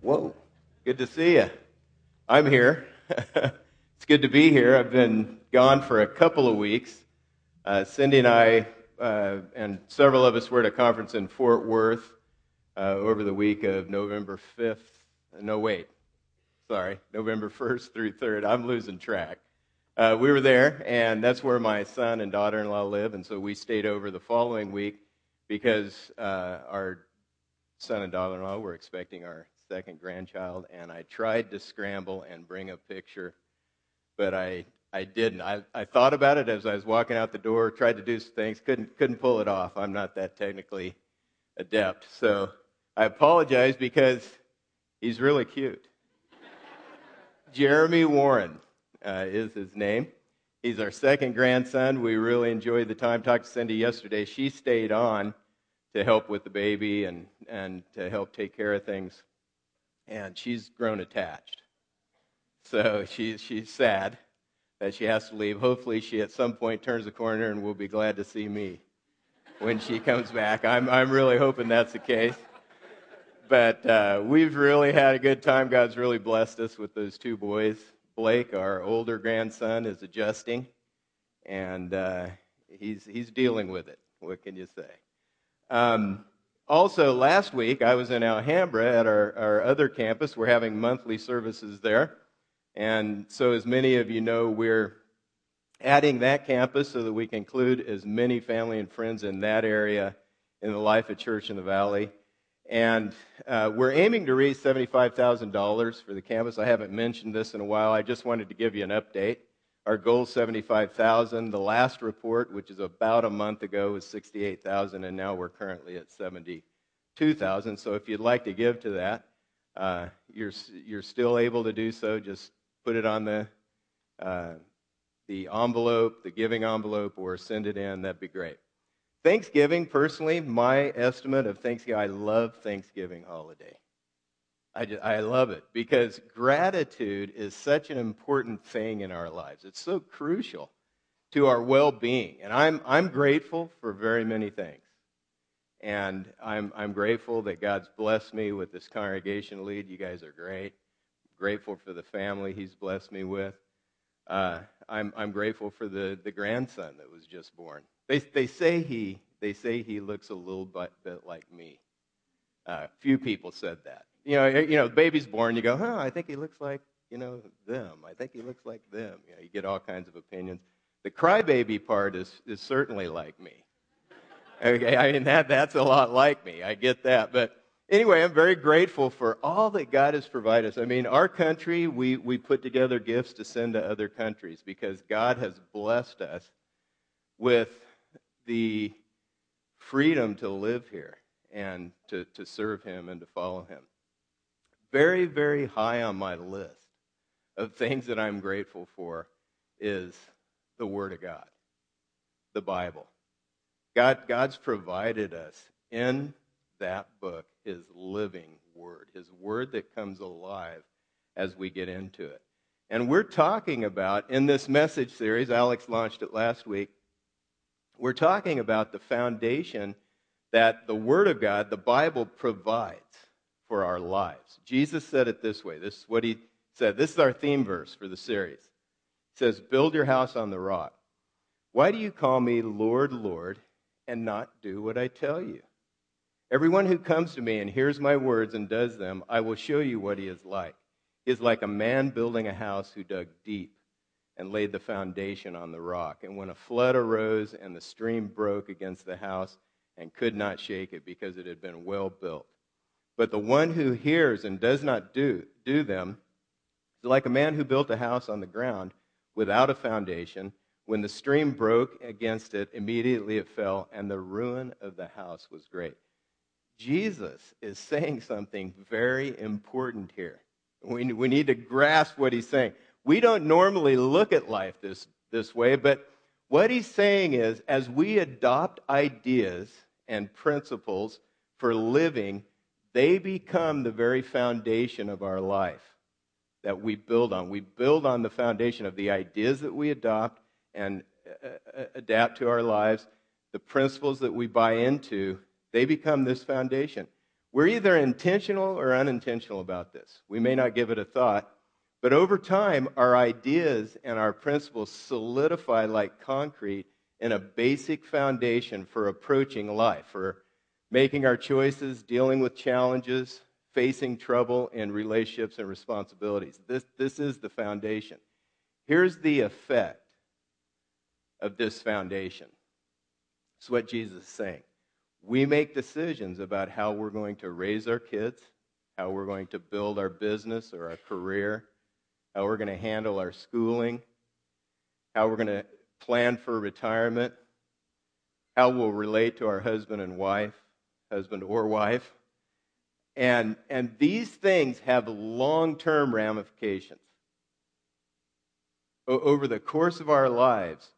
Whoa, good to see you. I'm here. it's good to be here. I've been gone for a couple of weeks. Uh, Cindy and I, uh, and several of us, were at a conference in Fort Worth uh, over the week of November 5th. No, wait. Sorry, November 1st through 3rd. I'm losing track. Uh, we were there, and that's where my son and daughter in law live, and so we stayed over the following week because uh, our son and daughter in law were expecting our second grandchild, and I tried to scramble and bring a picture, but I, I didn't. I, I thought about it as I was walking out the door, tried to do some things, couldn't, couldn't pull it off. I'm not that technically adept. So I apologize because he's really cute. Jeremy Warren uh, is his name. He's our second grandson. We really enjoyed the time. Talked to Cindy yesterday. She stayed on to help with the baby and, and to help take care of things. And she's grown attached. So she, she's sad that she has to leave. Hopefully, she at some point turns the corner and will be glad to see me when she comes back. I'm, I'm really hoping that's the case. But uh, we've really had a good time. God's really blessed us with those two boys. Blake, our older grandson, is adjusting, and uh, he's, he's dealing with it. What can you say? Um, also, last week I was in Alhambra at our, our other campus. We're having monthly services there. And so, as many of you know, we're adding that campus so that we can include as many family and friends in that area in the life of Church in the Valley. And uh, we're aiming to raise $75,000 for the campus. I haven't mentioned this in a while. I just wanted to give you an update. Our goal is 75,000. The last report, which is about a month ago, was 68,000, and now we're currently at 72,000. So if you'd like to give to that, uh, you're you're still able to do so. Just put it on the uh, the envelope, the giving envelope, or send it in. That'd be great. Thanksgiving, personally, my estimate of Thanksgiving, I love Thanksgiving holiday. I, just, I love it because gratitude is such an important thing in our lives. It's so crucial to our well being. And I'm, I'm grateful for very many things. And I'm, I'm grateful that God's blessed me with this congregation lead. You guys are great. Grateful for the family He's blessed me with. Uh, I'm, I'm grateful for the, the grandson that was just born. They, they, say he, they say he looks a little bit, bit like me. Uh, few people said that you know, eh, you know, the baby's born, you go, huh, I think he looks like, you know, them. I think he looks like them. You know, you get all kinds of opinions. The crybaby part is, is certainly like me. Okay, I mean, that, that's a lot like me. I get that. But anyway, I'm very grateful for all that God has provided us. I mean, our country, we, we put together gifts to send to other countries because God has blessed us with the freedom to live here and to, to serve Him and to follow Him very, very high on my list of things that I'm grateful for is the Word of God, the Bible. God, God's provided us in that book His living Word, His Word that comes alive as we get into it. And we're talking about, in this message series, Alex launched it last week, we're talking about the foundation that the Word of God, the Bible, provides for our lives. Jesus said it this way. This is what he said. This is our theme verse for the series. It says, Build your house on the rock. Why do you call me Lord, Lord, and not do what I tell you? Everyone who comes to me and hears my words and does them, I will show you what he is like. He is like a man building a house who dug deep and laid the foundation on the rock. And when a flood arose and the stream broke against the house and could not shake it because it had been well built, but the one who hears and does not do, do them is like a man who built a house on the ground without a foundation. When the stream broke against it, immediately it fell, and the ruin of the house was great. Jesus is saying something very important here. We, we need to grasp what he's saying. We don't normally look at life this, this way, but what he's saying is as we adopt ideas and principles for living they become the very foundation of our life that we build on. We build on the foundation of the ideas that we adopt and uh, uh, adapt to our lives, the principles that we buy into, they become this foundation. We're either intentional or unintentional about this. We may not give it a thought, but over time, our ideas and our principles solidify like concrete in a basic foundation for approaching life, for making our choices, dealing with challenges, facing trouble in relationships and responsibilities. This, this is the foundation. Here's the effect of this foundation. It's what Jesus is saying. We make decisions about how we're going to raise our kids, how we're going to build our business or our career, how we're going to handle our schooling, how we're going to plan for retirement, how we'll relate to our husband and wife, husband or wife. And, and these things have long term ramifications. O- over the course of our lives,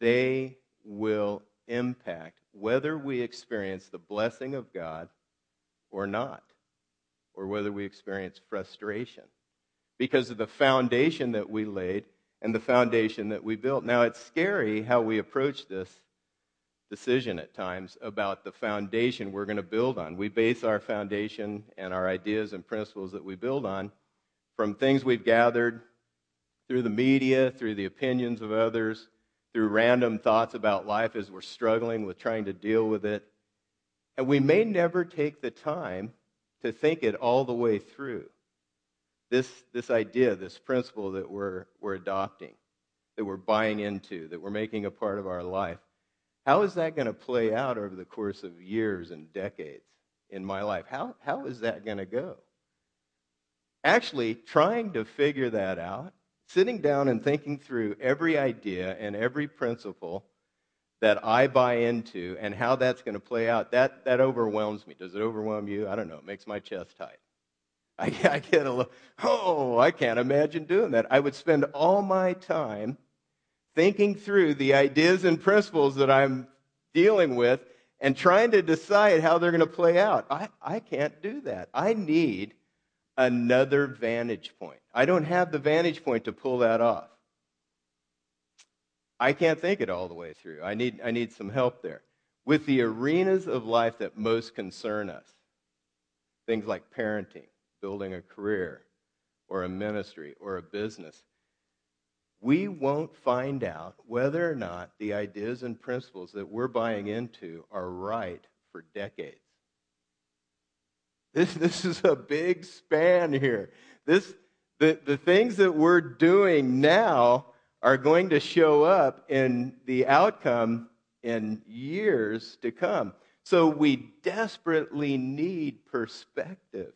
they will impact whether we experience the blessing of God or not, or whether we experience frustration because of the foundation that we laid and the foundation that we built. Now, it's scary how we approach this decision at times about the foundation we're going to build on. We base our foundation and our ideas and principles that we build on from things we've gathered through the media, through the opinions of others, through random thoughts about life as we're struggling with trying to deal with it. And we may never take the time to think it all the way through. This, this idea, this principle that we're, we're adopting, that we're buying into, that we're making a part of our life. How is that going to play out over the course of years and decades in my life? How, how is that going to go? Actually, trying to figure that out, sitting down and thinking through every idea and every principle that I buy into and how that's going to play out, that, that overwhelms me. Does it overwhelm you? I don't know. It makes my chest tight. I, I get a little, oh, I can't imagine doing that. I would spend all my time thinking through the ideas and principles that I'm dealing with and trying to decide how they're going to play out. I, I can't do that. I need another vantage point. I don't have the vantage point to pull that off. I can't think it all the way through. I need, I need some help there. With the arenas of life that most concern us, things like parenting, building a career, or a ministry, or a business, we won't find out whether or not the ideas and principles that we're buying into are right for decades. This, this is a big span here. This, the, the things that we're doing now are going to show up in the outcome in years to come. So we desperately need perspective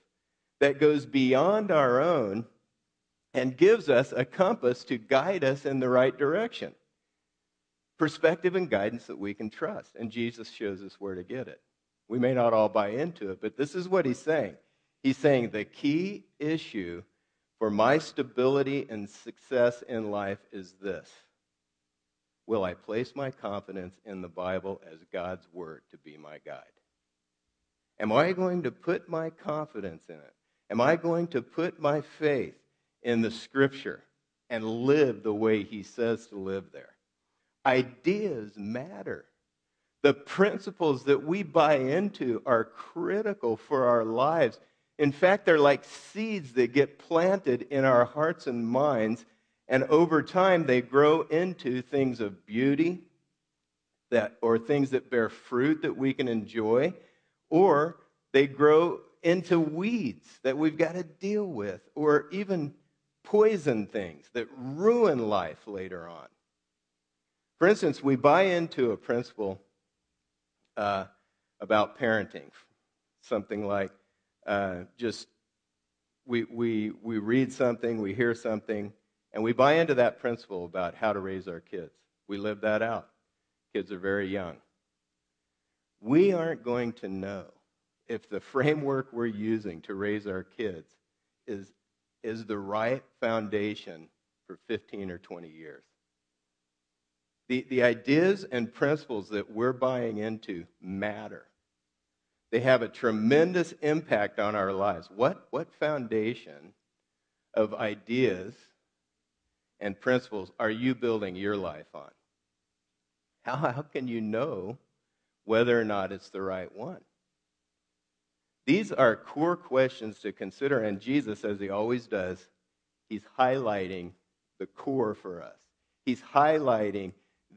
that goes beyond our own and gives us a compass to guide us in the right direction. Perspective and guidance that we can trust. And Jesus shows us where to get it. We may not all buy into it, but this is what he's saying. He's saying the key issue for my stability and success in life is this Will I place my confidence in the Bible as God's word to be my guide? Am I going to put my confidence in it? Am I going to put my faith in the scripture and live the way he says to live there. Ideas matter. The principles that we buy into are critical for our lives. In fact, they're like seeds that get planted in our hearts and minds, and over time they grow into things of beauty that, or things that bear fruit that we can enjoy, or they grow into weeds that we've got to deal with, or even poison things that ruin life later on. For instance, we buy into a principle uh, about parenting, something like uh, just we, we, we read something, we hear something, and we buy into that principle about how to raise our kids. We live that out. Kids are very young. We aren't going to know if the framework we're using to raise our kids is is the right foundation for 15 or 20 years. The, the ideas and principles that we're buying into matter. They have a tremendous impact on our lives. What, what foundation of ideas and principles are you building your life on? How, how can you know whether or not it's the right one? These are core questions to consider, and Jesus, as he always does, he's highlighting the core for us. He's highlighting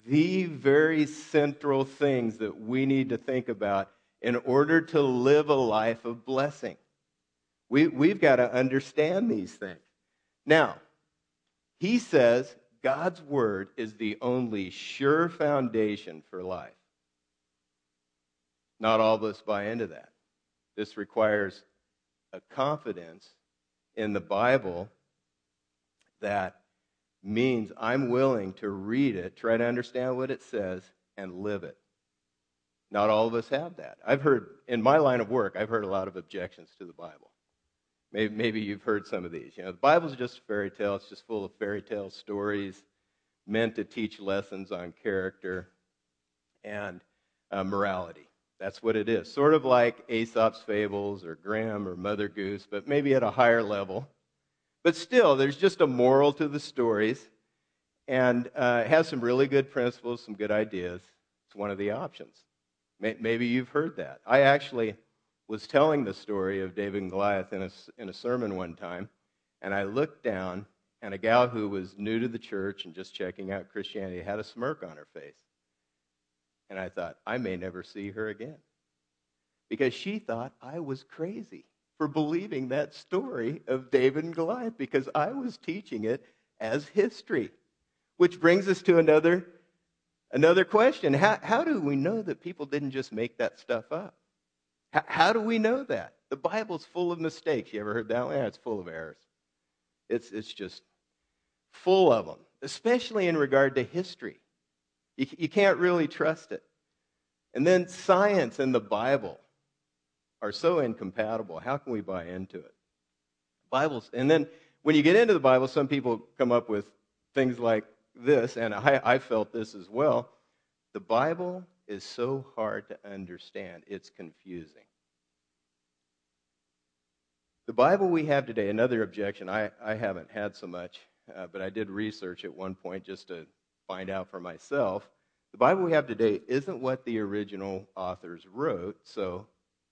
the very central things that we need to think about in order to live a life of blessing. We, we've got to understand these things. Now, he says God's word is the only sure foundation for life. Not all of us buy into that. This requires a confidence in the Bible that means I'm willing to read it, try to understand what it says, and live it. Not all of us have that. I've heard, in my line of work, I've heard a lot of objections to the Bible. Maybe, maybe you've heard some of these. You know, the Bible's just a fairy tale. It's just full of fairy tale stories meant to teach lessons on character and uh, morality. That's what it is. Sort of like Aesop's fables or Grimm or Mother Goose, but maybe at a higher level. But still, there's just a moral to the stories, and uh, it has some really good principles, some good ideas. It's one of the options. Maybe you've heard that. I actually was telling the story of David and Goliath in a, in a sermon one time, and I looked down, and a gal who was new to the church and just checking out Christianity had a smirk on her face. And I thought, I may never see her again. Because she thought I was crazy for believing that story of David and Goliath because I was teaching it as history. Which brings us to another, another question. How, how do we know that people didn't just make that stuff up? How, how do we know that? The Bible's full of mistakes. You ever heard that one? Yeah, it's full of errors. It's, it's just full of them, especially in regard to history. You, you can't really trust it. And then science and the Bible are so incompatible. How can we buy into it? Bibles, and then when you get into the Bible, some people come up with things like this, and I, I felt this as well. The Bible is so hard to understand, it's confusing. The Bible we have today, another objection, I, I haven't had so much, uh, but I did research at one point just to find out for myself. The Bible we have today isn't what the original authors wrote, so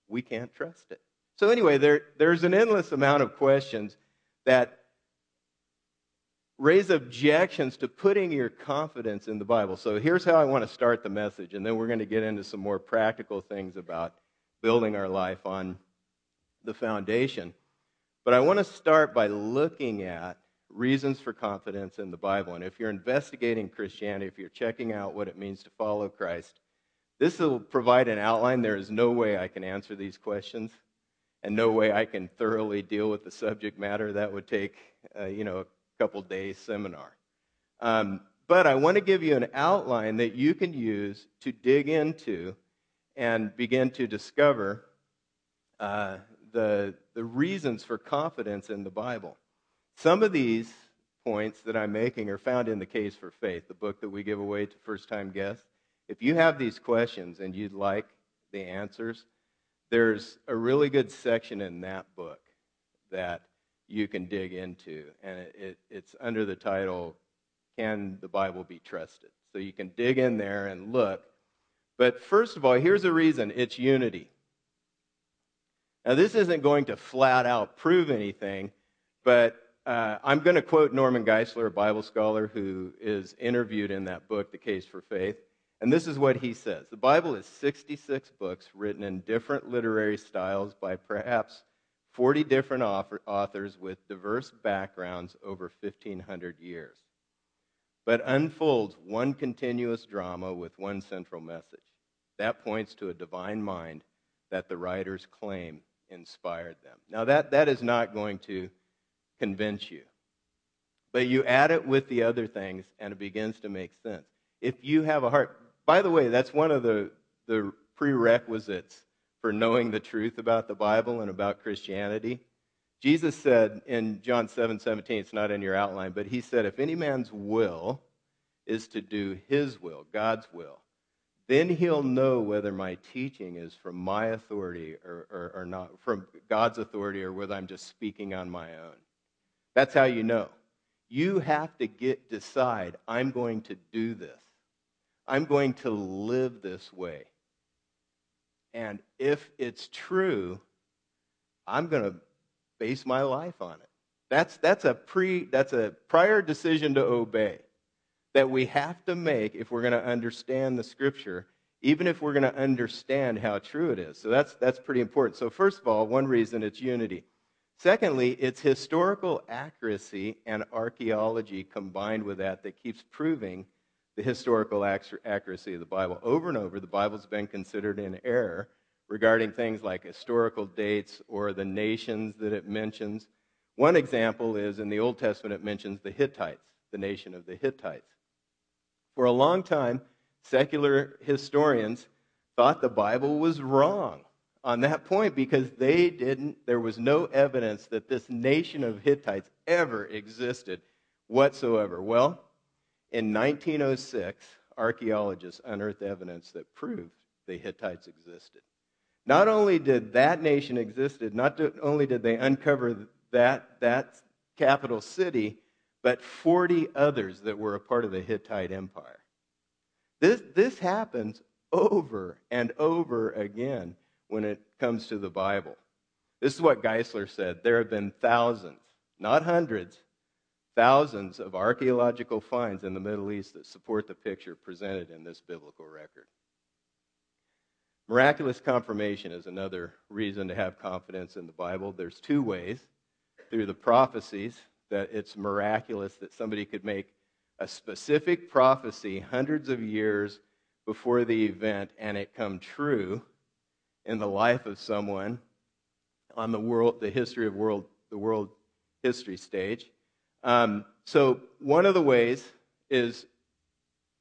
we can't trust it. So, anyway, there, there's an endless amount of questions that raise objections to putting your confidence in the Bible. So, here's how I want to start the message, and then we're going to get into some more practical things about building our life on the foundation. But I want to start by looking at reasons for confidence in the Bible. And if you're investigating Christianity, if you're checking out what it means to follow Christ, this will provide an outline. There is no way I can answer these questions, and no way I can thoroughly deal with the subject matter. That would take, uh, you know, a couple days seminar. Um, but I want to give you an outline that you can use to dig into and begin to discover uh, the, the reasons for confidence in the Bible. Some of these points that I'm making are found in The Case for Faith, the book that we give away to first time guests. If you have these questions and you'd like the answers, there's a really good section in that book that you can dig into. And it, it, it's under the title, Can the Bible Be Trusted? So you can dig in there and look. But first of all, here's a reason it's unity. Now, this isn't going to flat out prove anything, but uh, I'm going to quote Norman Geisler, a Bible scholar who is interviewed in that book, The Case for Faith. And this is what he says The Bible is 66 books written in different literary styles by perhaps 40 different authors with diverse backgrounds over 1,500 years, but unfolds one continuous drama with one central message. That points to a divine mind that the writers claim inspired them. Now, that, that is not going to convince you, but you add it with the other things, and it begins to make sense. If you have a heart, by the way, that's one of the, the prerequisites for knowing the truth about the Bible and about Christianity. Jesus said in John 7 17, it's not in your outline, but he said, If any man's will is to do his will, God's will, then he'll know whether my teaching is from my authority or, or, or, not, from God's authority, or whether I'm just speaking on my own. That's how you know. You have to get decide, I'm going to do this. I'm going to live this way. And if it's true, I'm going to base my life on it. That's, that's, a pre, that's a prior decision to obey that we have to make if we're going to understand the scripture, even if we're going to understand how true it is. So that's, that's pretty important. So, first of all, one reason it's unity. Secondly, it's historical accuracy and archaeology combined with that that keeps proving the historical accuracy of the Bible. Over and over, the Bible's been considered in error regarding things like historical dates or the nations that it mentions. One example is in the Old Testament, it mentions the Hittites, the nation of the Hittites. For a long time, secular historians thought the Bible was wrong on that point because they didn't, there was no evidence that this nation of Hittites ever existed whatsoever. Well, in 1906, archaeologists unearthed evidence that proved the Hittites existed. Not only did that nation existed, not only did they uncover that, that capital city, but 40 others that were a part of the Hittite Empire. This, this happens over and over again when it comes to the Bible. This is what Geisler said. There have been thousands, not hundreds, thousands of archaeological finds in the Middle East that support the picture presented in this biblical record. Miraculous confirmation is another reason to have confidence in the Bible. There's two ways through the prophecies that it's miraculous that somebody could make a specific prophecy hundreds of years before the event and it come true in the life of someone on the world, the history of world, the world history stage. Um, so one of the ways is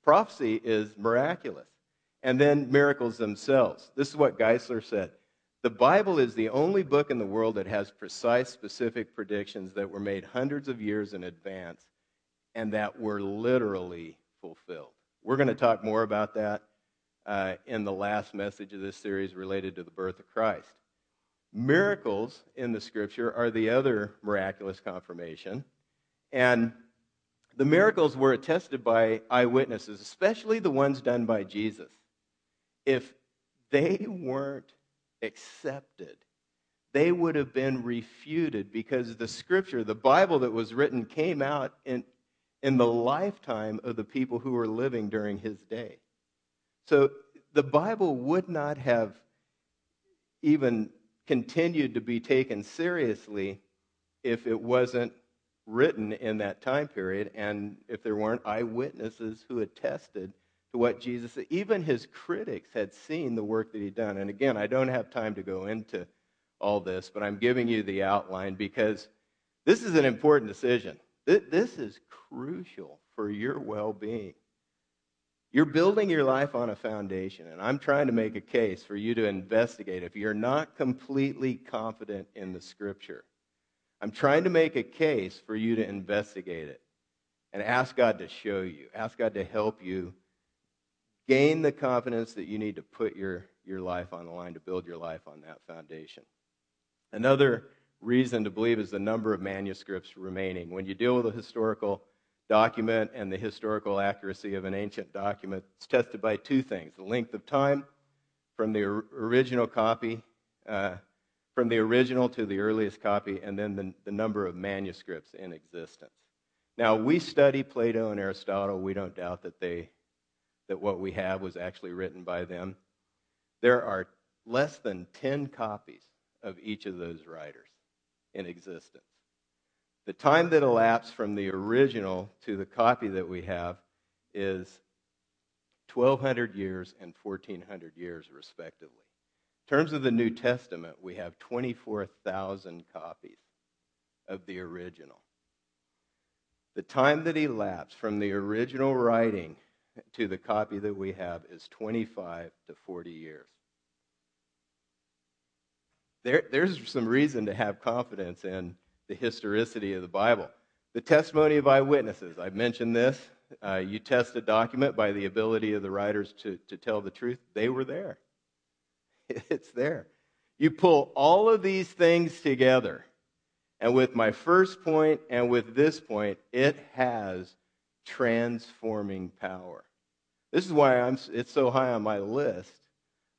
prophecy is miraculous, and then miracles themselves. This is what Geisler said. The Bible is the only book in the world that has precise, specific predictions that were made hundreds of years in advance and that were literally fulfilled. We're going to talk more about that uh, in the last message of this series related to the birth of Christ. Miracles in the scripture are the other miraculous confirmation. And the miracles were attested by eyewitnesses, especially the ones done by Jesus. If they weren't accepted, they would have been refuted because the scripture, the Bible that was written, came out in, in the lifetime of the people who were living during his day. So the Bible would not have even continued to be taken seriously if it wasn't written in that time period and if there weren't eyewitnesses who attested to what Jesus said. Even his critics had seen the work that he'd done. And again, I don't have time to go into all this, but I'm giving you the outline because this is an important decision. This is crucial for your well being. You're building your life on a foundation, and I'm trying to make a case for you to investigate if you're not completely confident in the Scripture. I'm trying to make a case for you to investigate it and ask God to show you, ask God to help you gain the confidence that you need to put your, your life on the line to build your life on that foundation. Another reason to believe is the number of manuscripts remaining. When you deal with a historical document and the historical accuracy of an ancient document. is tested by two things the length of time from the original copy, uh, from the original to the earliest copy, and then the, the number of manuscripts in existence. Now, we study Plato and Aristotle. We don't doubt that, they, that what we have was actually written by them. There are less than 10 copies of each of those writers in existence. The time that elapsed from the original to the copy that we have is 1,200 years and 1,400 years, respectively. In terms of the New Testament, we have 24,000 copies of the original. The time that elapsed from the original writing to the copy that we have is 25 to 40 years. There, there's some reason to have confidence in the historicity of the Bible. The testimony of eyewitnesses. I've mentioned this. Uh, you test a document by the ability of the writers to, to tell the truth. They were there. It's there. You pull all of these things together, and with my first point and with this point, it has transforming power. This is why I'm, it's so high on my list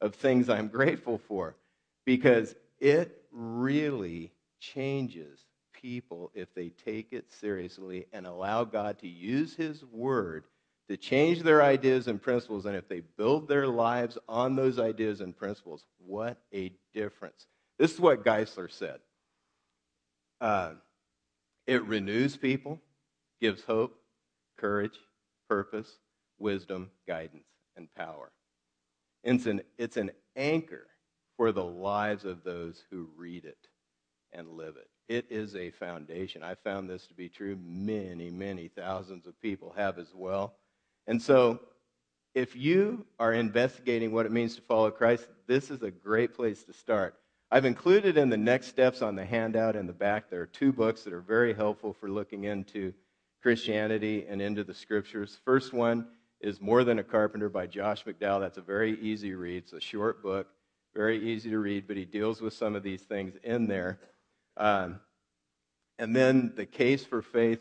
of things I'm grateful for, because it really changes people if they take it seriously and allow God to use His Word to change their ideas and principles. And if they build their lives on those ideas and principles, what a difference. This is what Geisler said uh, it renews people, gives hope, courage, purpose, wisdom, guidance, and power. It's an, it's an anchor for the lives of those who read it and live it. It is a foundation. I found this to be true. Many, many thousands of people have as well. And so, if you are investigating what it means to follow Christ, this is a great place to start. I've included in the next steps on the handout in the back, there are two books that are very helpful for looking into Christianity and into the scriptures. First one is More Than a Carpenter by Josh McDowell. That's a very easy read. It's a short book, very easy to read, but he deals with some of these things in there. Um, and then the case for faith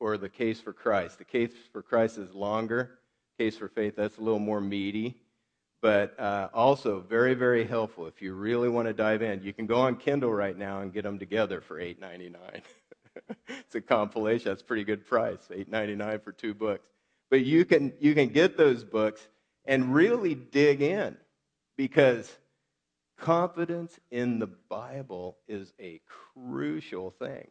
or the case for Christ. The case for Christ is longer. Case for faith, that's a little more meaty, but uh, also very, very helpful if you really want to dive in. You can go on Kindle right now and get them together for eight ninety nine. it's a compilation. That's a pretty good price, eight ninety nine for two books. But you can you can get those books and really dig in because confidence in the Bible is a crucial thing.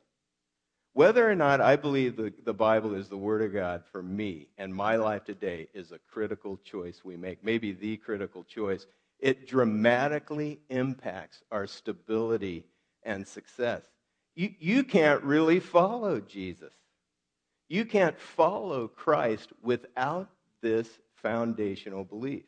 Whether or not I believe the, the Bible is the Word of God for me and my life today is a critical choice we make, maybe the critical choice. It dramatically impacts our stability and success. You, you can't really follow Jesus. You can't follow Christ without this foundational belief.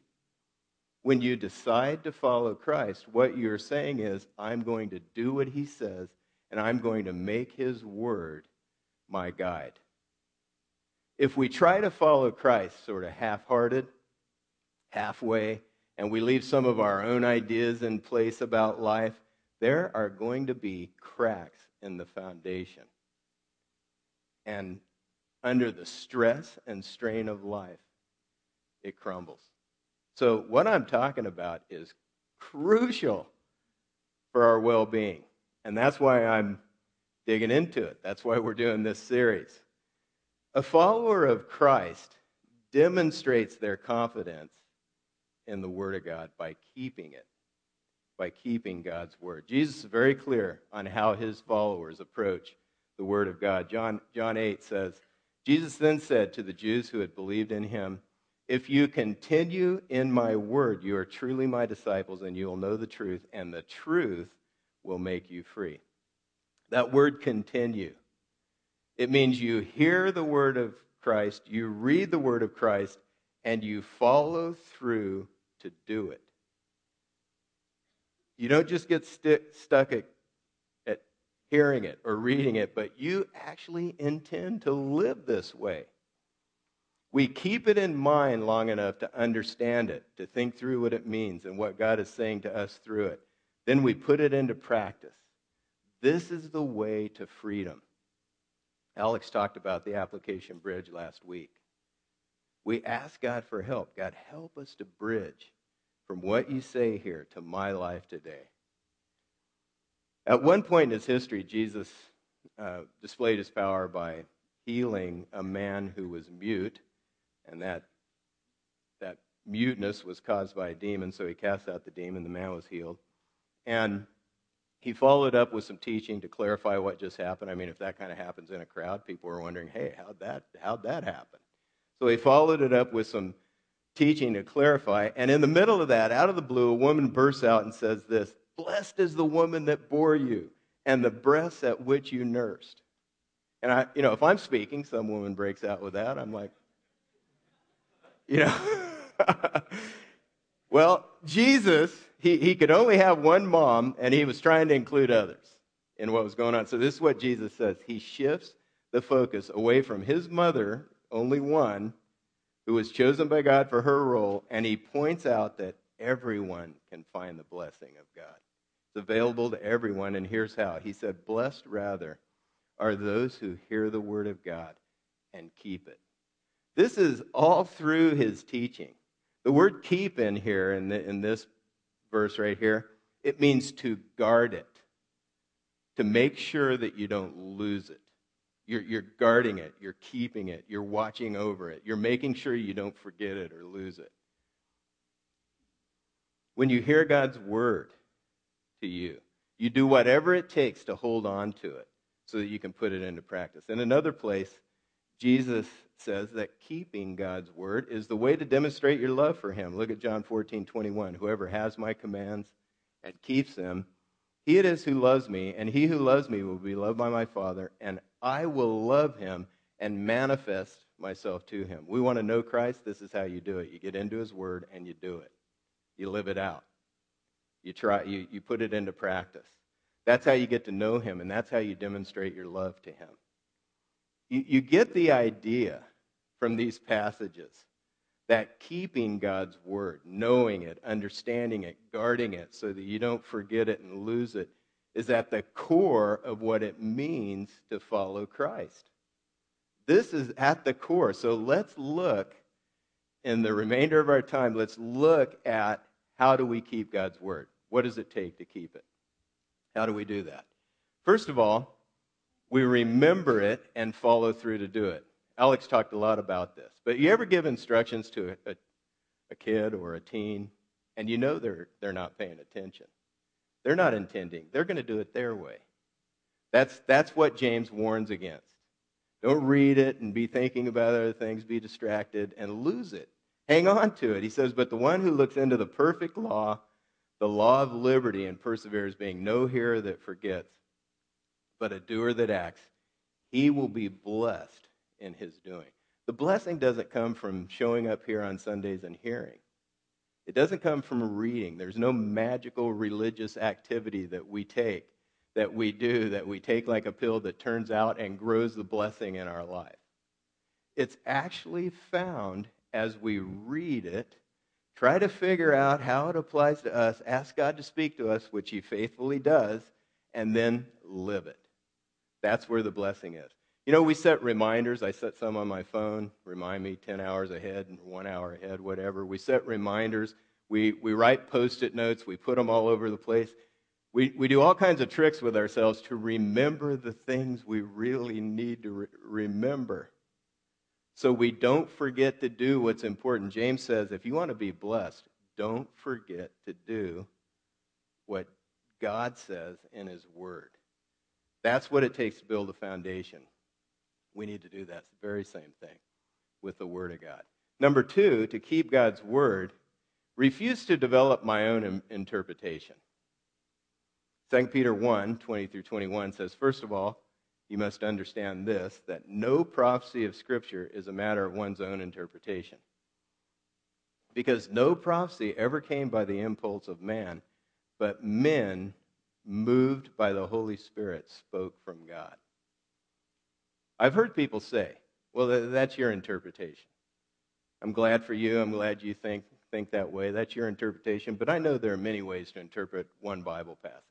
When you decide to follow Christ, what you're saying is, I'm going to do what he says and I'm going to make his word my guide. If we try to follow Christ sort of half hearted, halfway, and we leave some of our own ideas in place about life, there are going to be cracks in the foundation. And under the stress and strain of life, it crumbles. So, what I'm talking about is crucial for our well being. And that's why I'm digging into it. That's why we're doing this series. A follower of Christ demonstrates their confidence in the Word of God by keeping it, by keeping God's Word. Jesus is very clear on how his followers approach the Word of God. John, John 8 says, Jesus then said to the Jews who had believed in him, If you continue in my word, you are truly my disciples, and you will know the truth, and the truth will make you free. That word continue. It means you hear the word of Christ, you read the word of Christ, and you follow through to do it. You don't just get st- stuck at, at hearing it or reading it, but you actually intend to live this way. We keep it in mind long enough to understand it, to think through what it means and what God is saying to us through it. Then we put it into practice. This is the way to freedom. Alex talked about the application bridge last week. We ask God for help. God, help us to bridge from what you say here to my life today. At one point in his history, Jesus uh, displayed his power by healing a man who was mute, and that, that muteness was caused by a demon, so he cast out the demon, the man was healed. And he followed up with some teaching to clarify what just happened. I mean, if that kind of happens in a crowd, people are wondering, hey, how'd that, how'd that happen? So he followed it up with some teaching to clarify. And in the middle of that, out of the blue, a woman bursts out and says this Blessed is the woman that bore you and the breasts at which you nursed. And I, you know, if I'm speaking, some woman breaks out with that. I'm like, you know. well, Jesus he, he could only have one mom, and he was trying to include others in what was going on. So, this is what Jesus says. He shifts the focus away from his mother, only one, who was chosen by God for her role, and he points out that everyone can find the blessing of God. It's available to everyone, and here's how. He said, Blessed rather are those who hear the word of God and keep it. This is all through his teaching. The word keep in here in, the, in this verse right here, it means to guard it. to make sure that you don't lose it. You're, you're guarding it, you're keeping it, you're watching over it, you're making sure you don't forget it or lose it. When you hear God's word to you, you do whatever it takes to hold on to it so that you can put it into practice. In another place, Jesus says that keeping God's word is the way to demonstrate your love for him. Look at John 14, 21. Whoever has my commands and keeps them, he it is who loves me, and he who loves me will be loved by my Father, and I will love him and manifest myself to him. We want to know Christ. This is how you do it. You get into his word and you do it. You live it out. You try you, you put it into practice. That's how you get to know him, and that's how you demonstrate your love to him. You, you get the idea from these passages that keeping God's word, knowing it, understanding it, guarding it so that you don't forget it and lose it, is at the core of what it means to follow Christ. This is at the core. So let's look in the remainder of our time, let's look at how do we keep God's word? What does it take to keep it? How do we do that? First of all, we remember it and follow through to do it. Alex talked a lot about this. But you ever give instructions to a, a, a kid or a teen and you know they're, they're not paying attention? They're not intending, they're going to do it their way. That's, that's what James warns against. Don't read it and be thinking about other things, be distracted, and lose it. Hang on to it. He says, But the one who looks into the perfect law, the law of liberty, and perseveres, being no hearer that forgets, but a doer that acts, he will be blessed in his doing. The blessing doesn't come from showing up here on Sundays and hearing. It doesn't come from reading. There's no magical religious activity that we take, that we do, that we take like a pill that turns out and grows the blessing in our life. It's actually found as we read it, try to figure out how it applies to us, ask God to speak to us, which He faithfully does, and then live it. That's where the blessing is. You know, we set reminders. I set some on my phone, remind me 10 hours ahead, one hour ahead, whatever. We set reminders. We, we write post it notes. We put them all over the place. We, we do all kinds of tricks with ourselves to remember the things we really need to re- remember so we don't forget to do what's important. James says if you want to be blessed, don't forget to do what God says in His Word. That's what it takes to build a foundation. We need to do that. It's the very same thing with the Word of God. Number two, to keep God's Word, refuse to develop my own interpretation. 2 Peter 1 20 through 21 says, First of all, you must understand this that no prophecy of Scripture is a matter of one's own interpretation. Because no prophecy ever came by the impulse of man, but men moved by the Holy Spirit, spoke from God. I've heard people say, well, that's your interpretation. I'm glad for you. I'm glad you think, think that way. That's your interpretation. But I know there are many ways to interpret one Bible passage.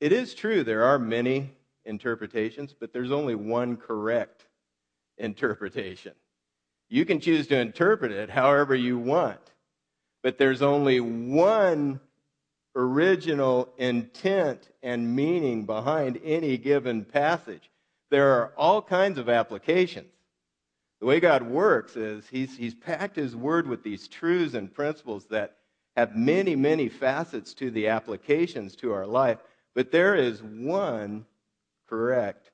It is true, there are many interpretations, but there's only one correct interpretation. You can choose to interpret it however you want, but there's only one original intent and meaning behind any given passage. There are all kinds of applications. The way God works is he's, he's packed His Word with these truths and principles that have many, many facets to the applications to our life, but there is one correct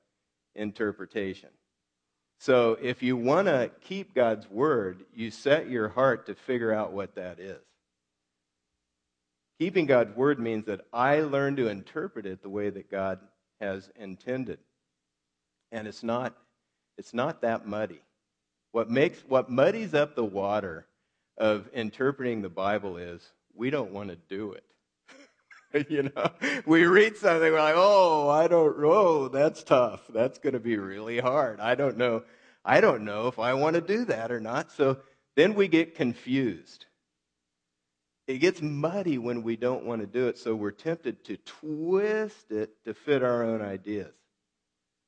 interpretation. So if you want to keep God's Word, you set your heart to figure out what that is. Keeping God's word means that I learn to interpret it the way that God has intended. And it's not, it's not that muddy. What, makes, what muddies up the water of interpreting the Bible is we don't want to do it. you know, we read something, we're like, oh, I don't, oh, that's tough. That's going to be really hard. I don't know. I don't know if I want to do that or not. So then we get confused it gets muddy when we don't want to do it, so we're tempted to twist it to fit our own ideas.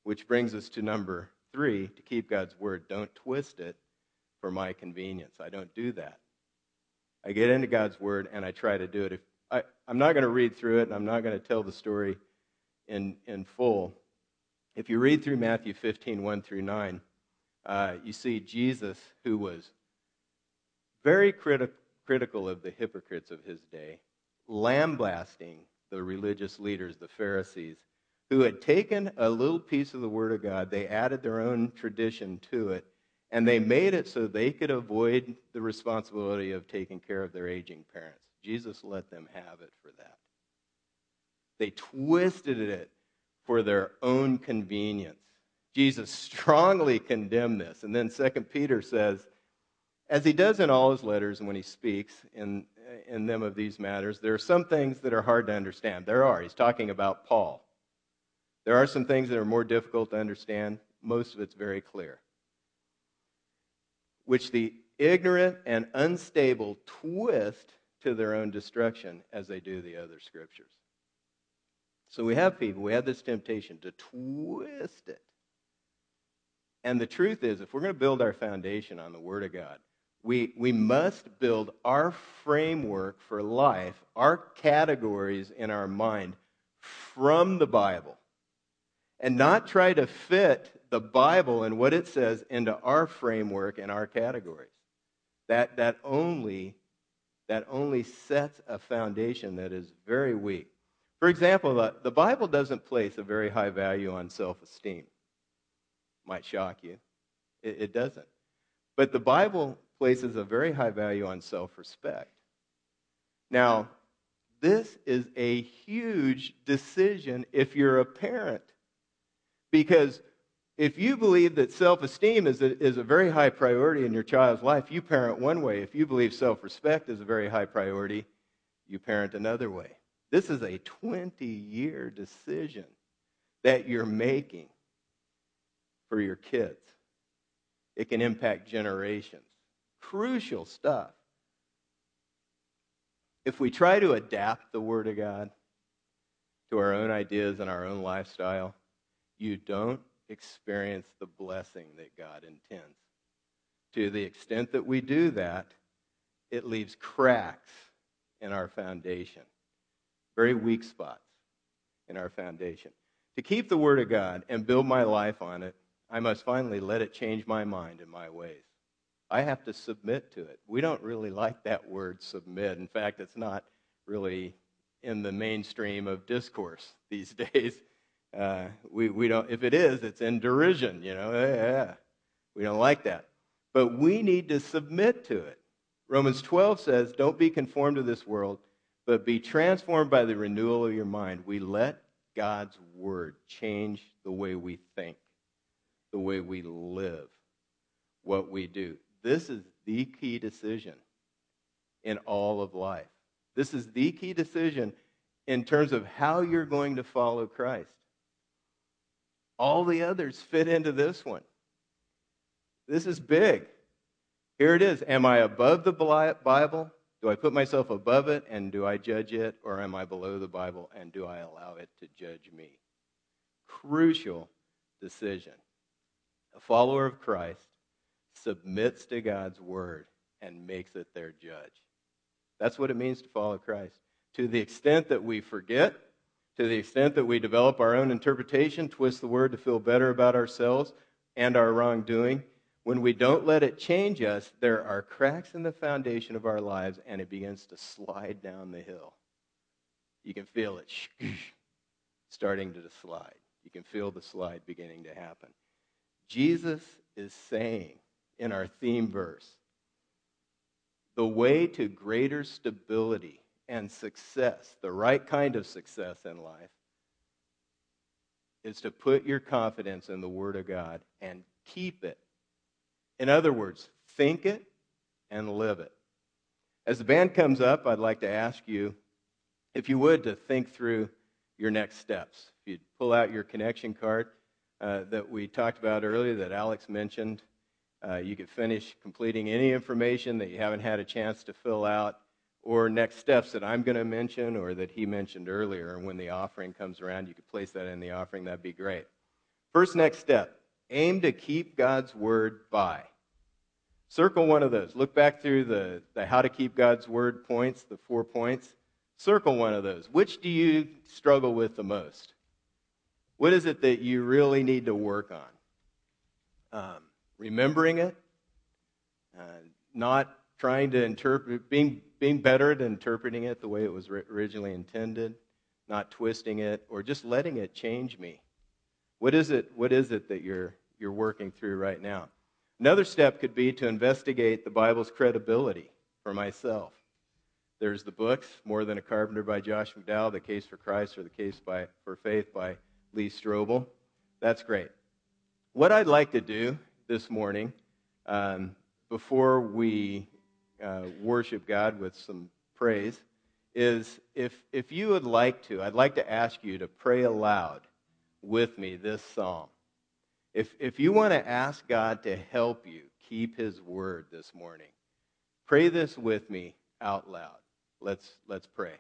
Which brings us to number three to keep God's word. Don't twist it for my convenience. I don't do that. I get into God's word and I try to do it. If I, I'm not going to read through it and I'm not going to tell the story in, in full. If you read through Matthew 15, 1 through 9, uh, you see Jesus, who was very criti- critical of the hypocrites of his day, lambasting the religious leaders, the Pharisees, who had taken a little piece of the Word of God, they added their own tradition to it, and they made it so they could avoid the responsibility of taking care of their aging parents. Jesus let them have it for that. They twisted it for their own convenience. Jesus strongly condemned this. And then 2 Peter says, as he does in all his letters and when he speaks in, in them of these matters, there are some things that are hard to understand. There are. He's talking about Paul. There are some things that are more difficult to understand. Most of it's very clear. Which the ignorant and unstable twist to their own destruction as they do the other scriptures. So we have people, we have this temptation to twist it. And the truth is, if we're going to build our foundation on the Word of God, we, we must build our framework for life, our categories in our mind from the Bible, and not try to fit the Bible and what it says into our framework and our categories. That, that, only, that only sets a foundation that is very weak. For example, the, the Bible doesn't place a very high value on self esteem. Might shock you. It, it doesn't. But the Bible places a very high value on self respect. Now, this is a huge decision if you're a parent. Because if you believe that self esteem is a, is a very high priority in your child's life, you parent one way. If you believe self respect is a very high priority, you parent another way. This is a 20 year decision that you're making for your kids. It can impact generations. Crucial stuff. If we try to adapt the Word of God to our own ideas and our own lifestyle, you don't experience the blessing that God intends. To the extent that we do that, it leaves cracks in our foundation very weak spots in our foundation. To keep the Word of God and build my life on it, I must finally let it change my mind and my ways. I have to submit to it. We don't really like that word submit. In fact, it's not really in the mainstream of discourse these days. Uh, we, we don't, if it is, it's in derision, you know. Yeah, we don't like that. But we need to submit to it. Romans 12 says, Don't be conformed to this world, but be transformed by the renewal of your mind. We let God's word change the way we think, the way we live, what we do. This is the key decision in all of life. This is the key decision in terms of how you're going to follow Christ. All the others fit into this one. This is big. Here it is. Am I above the Bible? Do I put myself above it and do I judge it, or am I below the Bible and do I allow it to judge me? Crucial decision. A follower of Christ submits to God's word and makes it their judge. That's what it means to follow Christ. To the extent that we forget, to the extent that we develop our own interpretation, twist the word to feel better about ourselves and our wrongdoing, when we don't let it change us, there are cracks in the foundation of our lives and it begins to slide down the hill. You can feel it starting to slide. You can feel the slide beginning to happen. Jesus is saying in our theme verse the way to greater stability and success, the right kind of success in life, is to put your confidence in the Word of God and keep it in other words, think it and live it. As the band comes up, I'd like to ask you, if you would, to think through your next steps. If you'd pull out your connection card uh, that we talked about earlier, that Alex mentioned, uh, you could finish completing any information that you haven't had a chance to fill out, or next steps that I'm going to mention or that he mentioned earlier. And when the offering comes around, you could place that in the offering. That'd be great. First next step aim to keep God's word by. Circle one of those. Look back through the, the how to keep God's word points, the four points. Circle one of those. Which do you struggle with the most? What is it that you really need to work on? Um, remembering it, uh, not trying to interpret, being, being better at interpreting it the way it was originally intended, not twisting it, or just letting it change me. What is it, what is it that you're, you're working through right now? Another step could be to investigate the Bible's credibility for myself. There's the books, More Than a Carpenter by Josh McDowell, The Case for Christ, or The Case by, for Faith by Lee Strobel. That's great. What I'd like to do this morning, um, before we uh, worship God with some praise, is if, if you would like to, I'd like to ask you to pray aloud with me this psalm. If, if you want to ask God to help you keep his word this morning, pray this with me out loud. Let's, let's pray.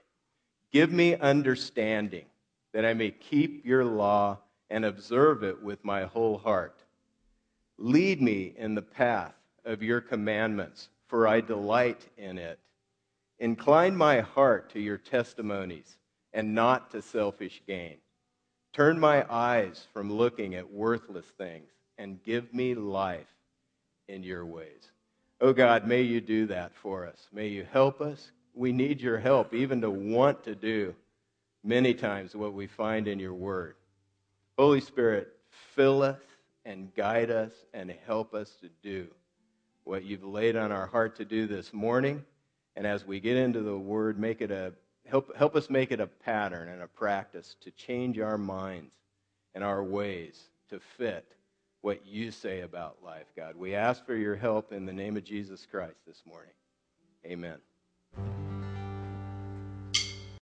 Give me understanding that I may keep your law and observe it with my whole heart. Lead me in the path of your commandments, for I delight in it. Incline my heart to your testimonies and not to selfish gain. Turn my eyes from looking at worthless things and give me life in your ways. Oh God, may you do that for us. May you help us. We need your help even to want to do many times what we find in your word. Holy Spirit, fill us and guide us and help us to do what you've laid on our heart to do this morning. And as we get into the word, make it a help, help us make it a pattern and a practice to change our minds and our ways to fit what you say about life, God. We ask for your help in the name of Jesus Christ this morning. Amen.